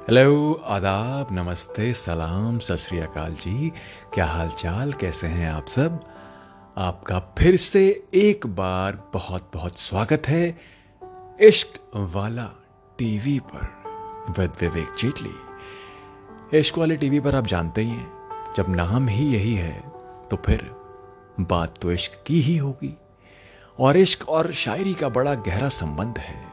Hello, आदाब, नमस्ते, सलाम, सत जी। क्या हाल चाल कैसे हैं आप सब? आपका फिर से एक बार बहुत बहुत स्वागत है इश्क वाला टीवी पर विद विवेक जेटली। इश्क वाले टीवी पर आप जानते ही हैं, जब नाम ही यही है तो फिर बात तो इश्क की ही होगी। और इश्क और शायरी का बड़ा गहरा संबंध है।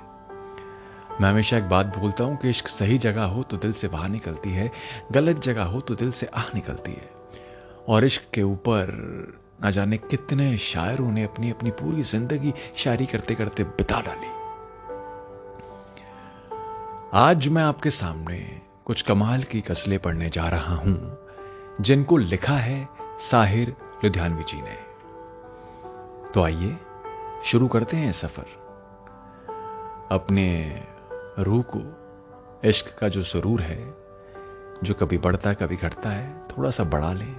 मैं हमेशा एक बात बोलता हूँ कि इश्क सही जगह हो तो दिल से बाहर निकलती है, गलत जगह हो तो दिल से आह निकलती है। और इश्क के ऊपर न जाने कितने शायरों ने अपनी अपनी पूरी ज़िंदगी शायरी करते करते बिता डाली। आज मैं आपके सामने कुछ कमाल की गजलें पढ़ने जा रहा हूँ, जिनको लिखा है साहिर लुधियानवी जी ने। तो आइए, शुरू करते हैं सफ़र। अपने रूह को, इश्क का जो सुरूर है, जो कभी बढ़ता है, कभी घटता है, थोड़ा सा बढ़ा लें,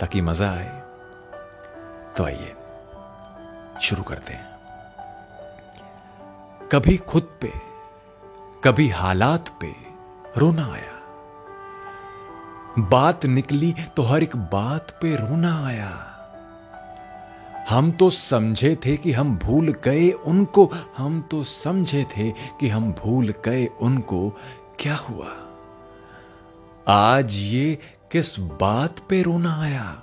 ताकि मज़ा आए। तो आइए, शुरू करते हैं। कभी खुद पे, कभी हालात पे रोना आया। बात निकली तो हर एक बात पे रोना आया। हम तो समझे थे कि हम भूल गए उनको। हम तो समझे थे कि हम भूल गए उनको। क्या हुआ? आज ये किस बात पे रोना आया?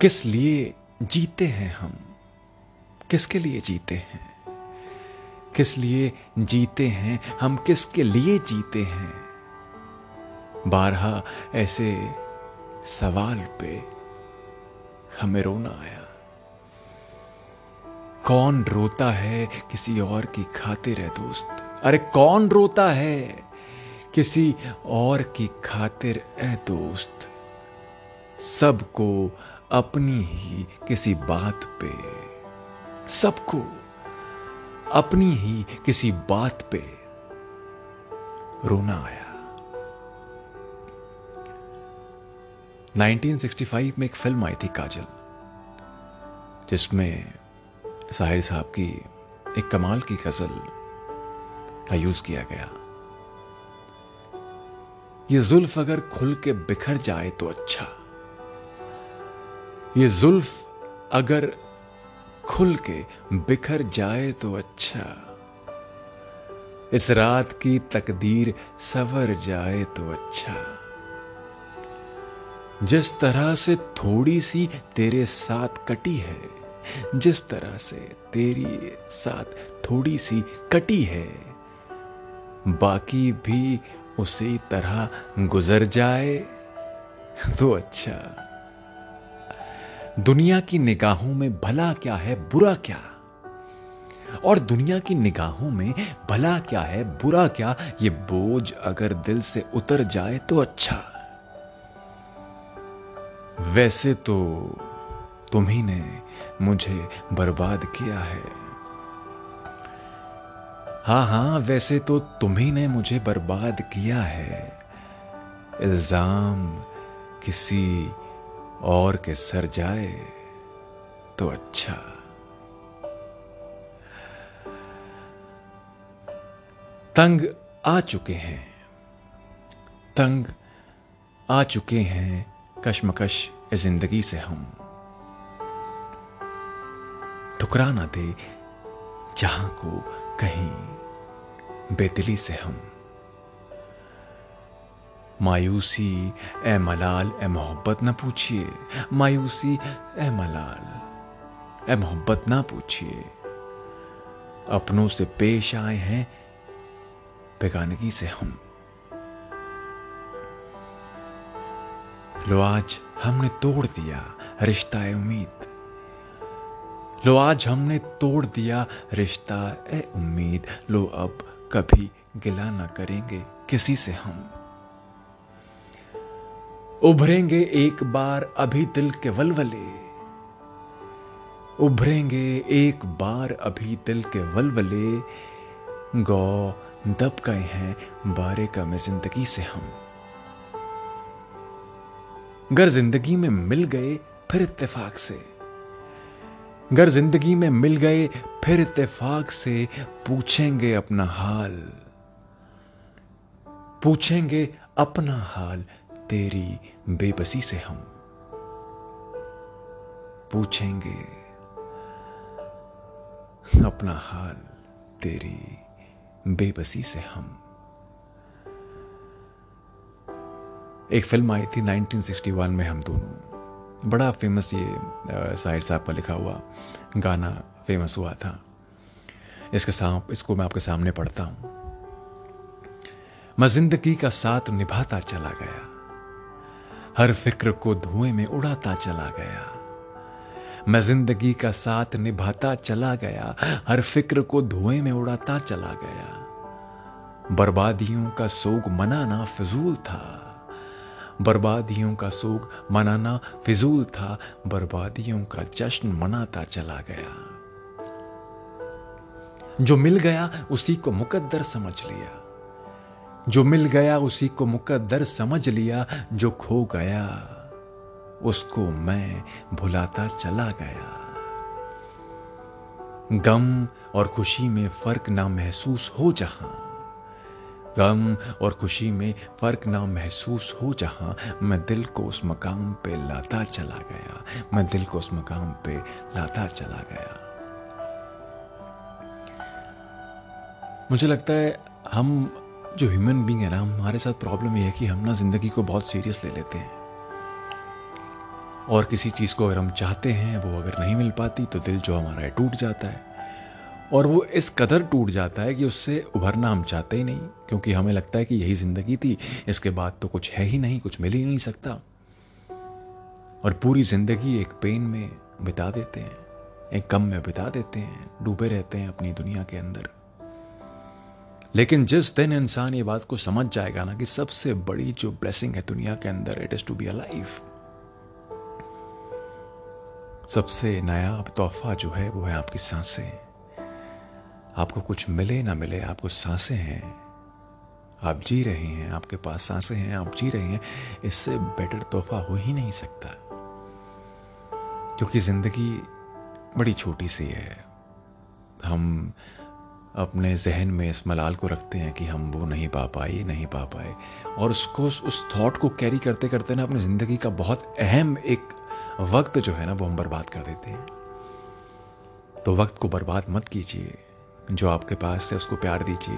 किस लिए जीते हैं हम? किसके लिए जीते हैं? किस लिए जीते हैं? हम किसके लिए जीते हैं? बारह ऐसे सवाल पे हमें रोना आया। कौन रोता है किसी और की खातिर है दोस्त? अरे कौन रोता है किसी और की खातिर है दोस्त? सबको अपनी ही किसी बात पे। सबको अपनी ही किसी बात पे रोना आया। 1965 में एक फ़िल्म आई थी काजल, जिसमें साहिर साहब की एक कमाल की गज़ल का यूज़ किया गया। ये जुल्फ अगर खुल के बिखर जाए तो अच्छा। ये जुल्फ अगर खुल के बिखर जाए तो अच्छा। इस रात की तकदीर सवर जाए तो अच्छा। जिस तरह से थोड़ी सी तेरे साथ कटी है, जिस तरह से तेरी साथ थोड़ी सी कटी है, बाकी भी उसी तरह गुजर जाए तो अच्छा। दुनिया की निगाहों में भला क्या है, बुरा क्या? और दुनिया की निगाहों में भला क्या है, बुरा क्या? ये बोझ अगर दिल से उतर जाए तो अच्छा। वैसे तो तुम्ही ने मुझे बर्बाद किया है। हाँ हाँ वैसे तो तुम्ही ने मुझे बर्बाद किया है। इल्ज़ाम किसी और के सर जाए तो अच्छा। तंग आ चुके हैं। तंग आ चुके हैं कशमकश ज़िंदगी से हम ठुकरा ना दे, जहाँ को कहीं बेदिली से हम मायूसी, ए मलाल, ए मोहब्बत ना पूछिए। मायूसी, ए मलाल, ए मोहब्बत ना पूछिए। अपनों से पेश आए हैं, बेगानगी से हम। लो आज हमने तोड़ दिया रिश्ता ए उम्मीद। लो आज हमने तोड़ दिया रिश्ता ए उम्मीद। लो अब कभी गिला ना करेंगे किसी से हम। उभरेंगे एक बार अभी दिल के वलवले। उभरेंगे एक बार अभी दिल के वलवले। गौ दब गए हैं बारे का में ज़िंदगी से हम। गर ज़िंदगी में मिल गए फिर इत्तेफाक से। गर ज़िंदगी में मिल गए फिर इत्तेफाक से पूछेंगे अपना हाल। पूछेंगे अपना हाल तेरी बेबसी से हम। पूछेंगे अपना हाल तेरी बेबसी से हम। एक फ़िल्म आई थी 1961 में हम दोनों। बड़ा फ़ेमस ये साहिर साहब का लिखा हुआ गाना फ़ेमस हुआ था। इसके साथ इसको मैं आपके सामने पढ़ता हूँ। मैं ज़िंदगी का साथ निभाता चला गया। हर फ़िक्र को धुएँ में उड़ाता चला गया। मैं ज़िंदगी का साथ निभाता चला गया। हर फ़िक्र को धुएँ में उड़ाता चला गया। बर्बादियों का सोग मनाना फिजूल था। बर्बादियों का सोग मनाना फिजूल था, बर्बादियों का जश्न मनाता चला गया। जो मिल गया, उसी को मुकद्दर समझ लिया। जो मिल गया, उसी को मुकद्दर समझ लिया। जो खो गया, उसको मैं भुलाता चला गया। गम और खुशी में फ़र्क ना महसूस हो जहाँ। गम और खुशी में फ़र्क ना महसूस हो जहाँ मैं दिल को उस मकाम पे लाता चला गया। मैं दिल को उस मकाम पे लाता चला गया। मुझे लगता है हम जो ह्यूमन बींग है ना, हमारे साथ प्रॉब्लम यह है कि हम ना ज़िंदगी को बहुत सीरियस ले लेते हैं। और किसी चीज़ को अगर हम चाहते हैं, वो अगर नहीं मिल पाती तो दिल जो हमारा है टूट जाता है। और वो इस कदर टूट जाता है कि उससे उभरना हम चाहते ही नहीं, क्योंकि हमें लगता है कि यही ज़िंदगी थी, इसके बाद तो कुछ है ही नहीं, कुछ मिल ही नहीं सकता। और पूरी ज़िंदगी एक पेन में बिता देते हैं, एक गम में बिता देते हैं, डूबे रहते हैं अपनी दुनिया के अंदर। लेकिन जिस दिन इंसान ये बात को समझ जाएगा ना कि सबसे बड़ी जो ब्लेसिंग है दुनिया के अंदर it is to be alive सबसे नायाब तोहफा जो है, वो है आपकी साँसें। आपको कुछ मिले ना मिले, आपको साँसें हैं। आप जी रहे हैं, आपके पास साँसें हैं, आप जी रहे हैं, इससे बेटर तोहफा हो ही नहीं सकता। क्योंकि ज़िंदगी बड़ी छोटी सी है। हम अपने जहन में इस मलाल को रखते हैं कि हम वो नहीं पा पाए नहीं पा पाए। और उसको, उस थॉट को कैरी करते करते ना अपनी ज़िंदगी का बहुत अहम एक वक्त जो है ना, वो हम बर्बाद कर देते हैं। तो वक्त को बर्बाद मत कीजिए। जो आपके पास है, उसको प्यार दीजिए।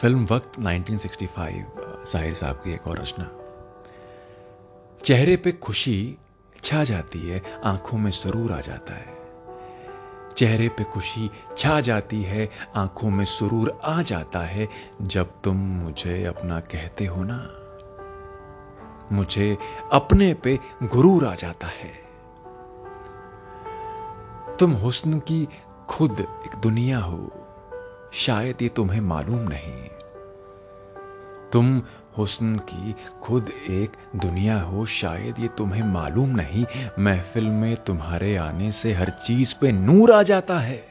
फ़िल्म वक्त 1965 ज़ाहिर साहब की एक और रचना। चेहरे पे खुशी छा जाती है, आँखों में सुरूर आ जाता है। चेहरे पे खुशी छा जाती है, आँखों में सुरूर आ जाता है। जब तुम मुझे अपना कहते हो ना, मुझे अपने पे गुरूर आ जाता है। तुम हुस्न की खुद एक दुनिया हो। शायद ये तुम्हें मालूम नहीं। तुम हुस्न की खुद एक दुनिया हो, शायद ये तुम्हें मालूम नहीं। महफिल में तुम्हारे आने से हर चीज़ पे नूर आ जाता है।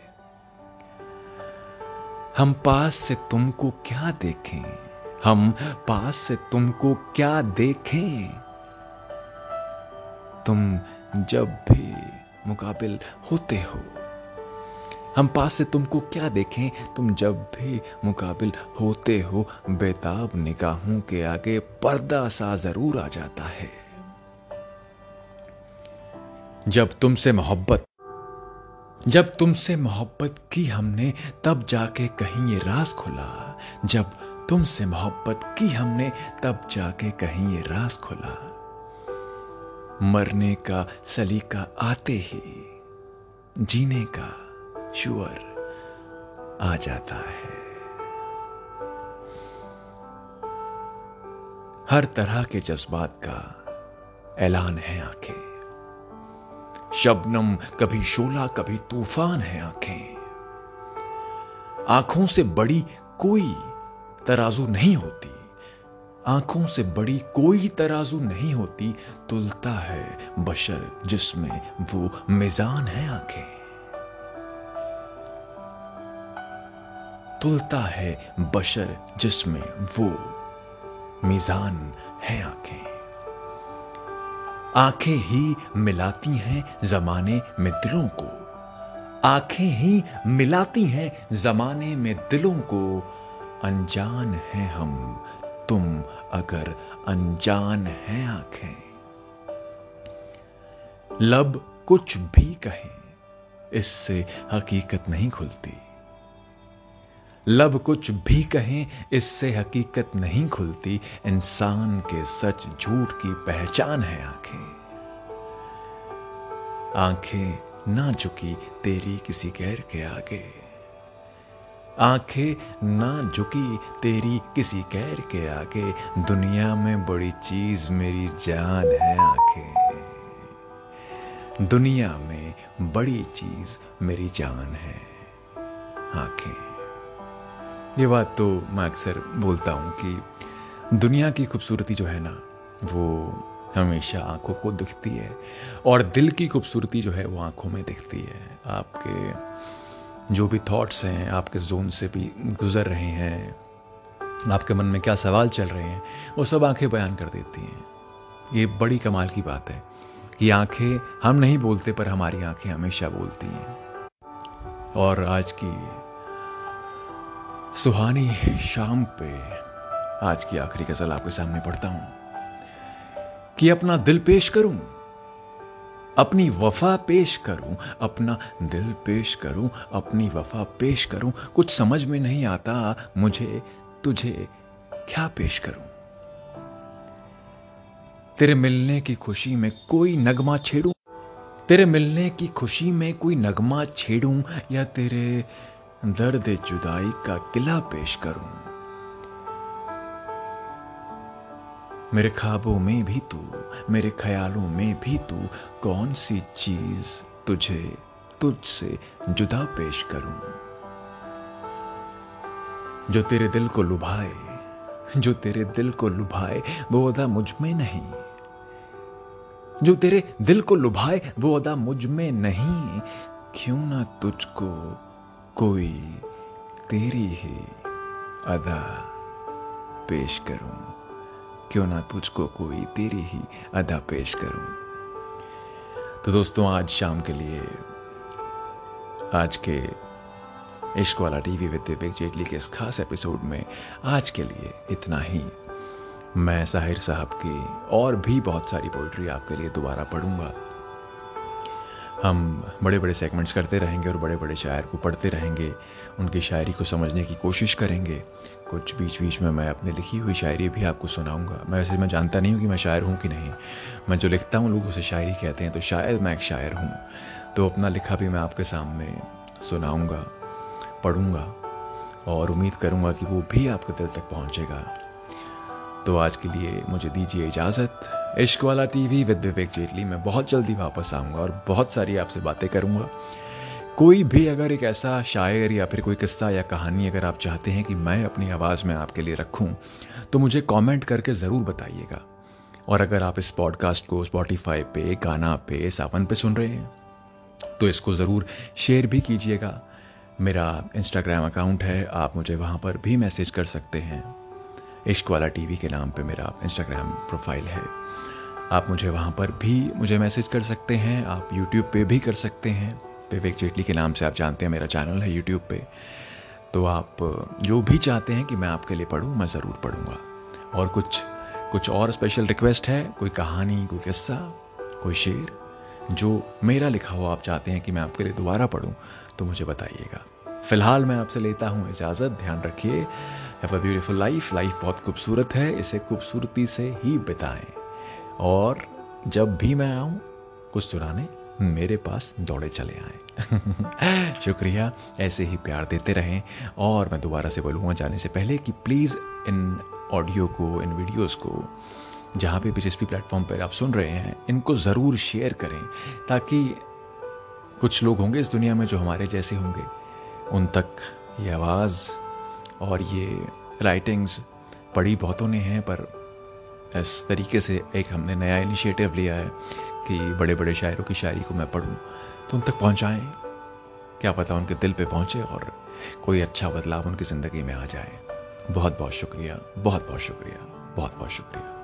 हम पास से तुमको क्या देखें? हम पास से तुमको क्या देखें? तुम जब भी मुकाबिल होते हो। हम पास से तुमको क्या देखें? तुम जब भी मुकाबिल होते हो, बेताब निगाहों के आगे पर्दा सा ज़रूर आ जाता है। जब तुमसे मोहब्बत जब तुमसे मोहब्बत की हमने, तब जाके कहीं ये राज खुला। जब तुमसे मोहब्बत की हमने, तब जाके कहीं ये राज खुला। मरने का, सलीका आते ही जीने का शुअर आ जाता है। हर तरह के जज्बात का ऐलान है आँखें। शबनम, कभी शोला, कभी तूफ़ान है आँखें। आँखों से बड़ी कोई तराजू नहीं होती। आँखों से बड़ी कोई तराजू नहीं होती, तुलता है बशर जिसमें वो मिजान है आँखें। तुलता है बशर जिसमें वो मिजान है आँखें। आँखें ही मिलाती हैं जमाने में दिलों को। आँखें ही मिलाती हैं जमाने में दिलों को। अनजान है हम तुम अगर अनजान है आँखें। लब कुछ भी कहें, इससे हकीकत नहीं खुलती। लब कुछ भी कहें, इससे हकीकत नहीं खुलती। इंसान के सच झूठ की पहचान है आँखें। आँखें ना झुकी तेरी किसी गैर के आगे। आँखें ना झुकी तेरी किसी गैर के आगे। दुनिया में बड़ी चीज़ मेरी जान है आँखें। दुनिया में बड़ी चीज़ मेरी जान है आँखें। ये बात तो मैं अक्सर बोलता हूँ कि दुनिया की खूबसूरती जो है ना, वो हमेशा आँखों को दिखती है। और दिल की खूबसूरती जो है, वो आँखों में दिखती है। आपके जो भी थॉट्स हैं, आपके जोन से भी गुजर रहे हैं, आपके मन में क्या सवाल चल रहे हैं, वो सब आँखें बयान कर देती हैं। ये बड़ी कमाल की बात है कि आँखें हम नहीं बोलते, पर हमारी आँखें हमेशा बोलती हैं। और आज की सुहानी शाम पे, आज की आखिरी गज़ल आपके सामने पढ़ता हूँ कि अपना दिल पेश करूँ अपनी वफा पेश करूँ, अपना दिल पेश करूँ, अपनी वफा पेश करूँ, कुछ समझ में नहीं आता, मुझे, तुझे क्या पेश करूँ? तेरे मिलने की खुशी में कोई नगमा छेड़ूं? तेरे मिलने की खुशी में कोई नगमा छेड़ूं? या तेरे दर्द जुदाई का किला पेश करूँ? मेरे ख्वाबों में भी तू, मेरे ख्यालों में भी तू कौन सी चीज़ तुझे, तुझसे जुदा पेश करूँ? जो तेरे दिल को लुभाए, जो तेरे दिल को लुभाए, वो अदा मुझमें नहीं। जो तेरे दिल को लुभाए, वो अदा मुझमें नहीं। क्यों ना तुझको कोई तेरी ही अदा पेश करूँ? क्यों ना तुझको कोई तेरी ही अदा पेश करूँ? तो दोस्तों, आज शाम के लिए आज के इश्क वाला टीवी विद विवेक जेटली के इस खास एपिसोड में आज के लिए इतना ही। मैं साहिर साहब की और भी बहुत सारी पोइट्री आपके लिए दोबारा पढ़ूँगा। हम बड़े बड़े सेगमेंट्स करते रहेंगे और बड़े बड़े शायर को पढ़ते रहेंगे, उनकी शायरी को समझने की कोशिश करेंगे। कुछ बीच बीच में मैं अपनी लिखी हुई शायरी भी आपको सुनाऊँगा। मैं वैसे मैं जानता नहीं हूँ कि मैं शायर हूँ कि नहीं। मैं जो लिखता हूँ, लोग उसे शायरी कहते हैं तो शायद मैं एक शायर हूँ। तो अपना लिखा भी मैं आपके सामने सुनाऊँगा, पढ़ूँगा और उम्मीद करूँगा कि वो भी आपके दिल तक पहुँचेगा। तो आज के लिए मुझे दीजिए इजाज़त। इश्क वाला टीवी विद विवेक जेटली मैं बहुत जल्दी वापस आऊँगा और बहुत सारी आपसे बातें करूँगा। कोई भी अगर एक ऐसा शायर या फिर कोई किस्सा या कहानी अगर आप चाहते हैं कि मैं अपनी आवाज़ में आपके लिए रखूँ तो मुझे कमेंट करके ज़रूर बताइएगा। और अगर आप इस पॉडकास्ट को स्पॉटिफाई पे, गाना पे, सावन पे सुन रहे हैं तो इसको ज़रूर शेयर भी कीजिएगा। मेरा इंस्टाग्राम अकाउंट है, आप मुझे वहाँ पर भी मैसेज कर सकते हैं। इश्क वाला टीवी के नाम पे मेरा इंस्टाग्राम प्रोफ़ाइल है। आप मुझे वहाँ पर भी मुझे मैसेज कर सकते हैं, आप यूट्यूब पे भी कर सकते हैं। विवेक जेटली के नाम से आप जानते हैं, मेरा चैनल है यूट्यूब पे। तो आप जो भी चाहते हैं कि मैं आपके लिए पढ़ूँ, मैं ज़रूर पढ़ूँगा। और कुछ कुछ और स्पेशल रिक्वेस्ट है, कोई कहानी, कोई किस्सा, कोई शेर, जो मेरा लिखा हुआ आप चाहते हैं कि मैं आपके लिए दोबारा पढ़ूँ तो मुझे बताइएगा। फ़िलहाल मैं आपसे लेता हूँ इजाज़त। ध्यान रखिए। Have a beautiful life life बहुत खूबसूरत है। इसे खूबसूरती से ही बिताएँ। और जब भी मैं आऊँ, कुछ सुनाने मेरे पास दौड़े चले आए। शुक्रिया। ऐसे ही प्यार देते रहें। और मैं दोबारा से बोलूँगा जाने से पहले कि प्लीज़ इन ऑडियो को, इन वीडियोस को, जहाँ पे भी प्लेटफॉर्म पर आप सुन रहे हैं, इनको ज़रूर शेयर करें, ताकि कुछ लोग होंगे इस दुनिया में जो हमारे जैसे होंगे। उन तक ये आवाज़ और ये राइटिंग्स पढ़ी बहुतों ने हैं, पर इस तरीके से एक हमने नया इनिशिएटिव लिया है कि बड़े बड़े शायरों की शायरी को मैं पढ़ूं तो उन तक पहुंचाएँ। क्या पता उनके दिल पे पहुँचे और कोई अच्छा बदलाव उनकी ज़िंदगी में आ जाए। बहुत बहुत शुक्रिया बहुत बहुत शुक्रिया बहुत बहुत शुक्रिया।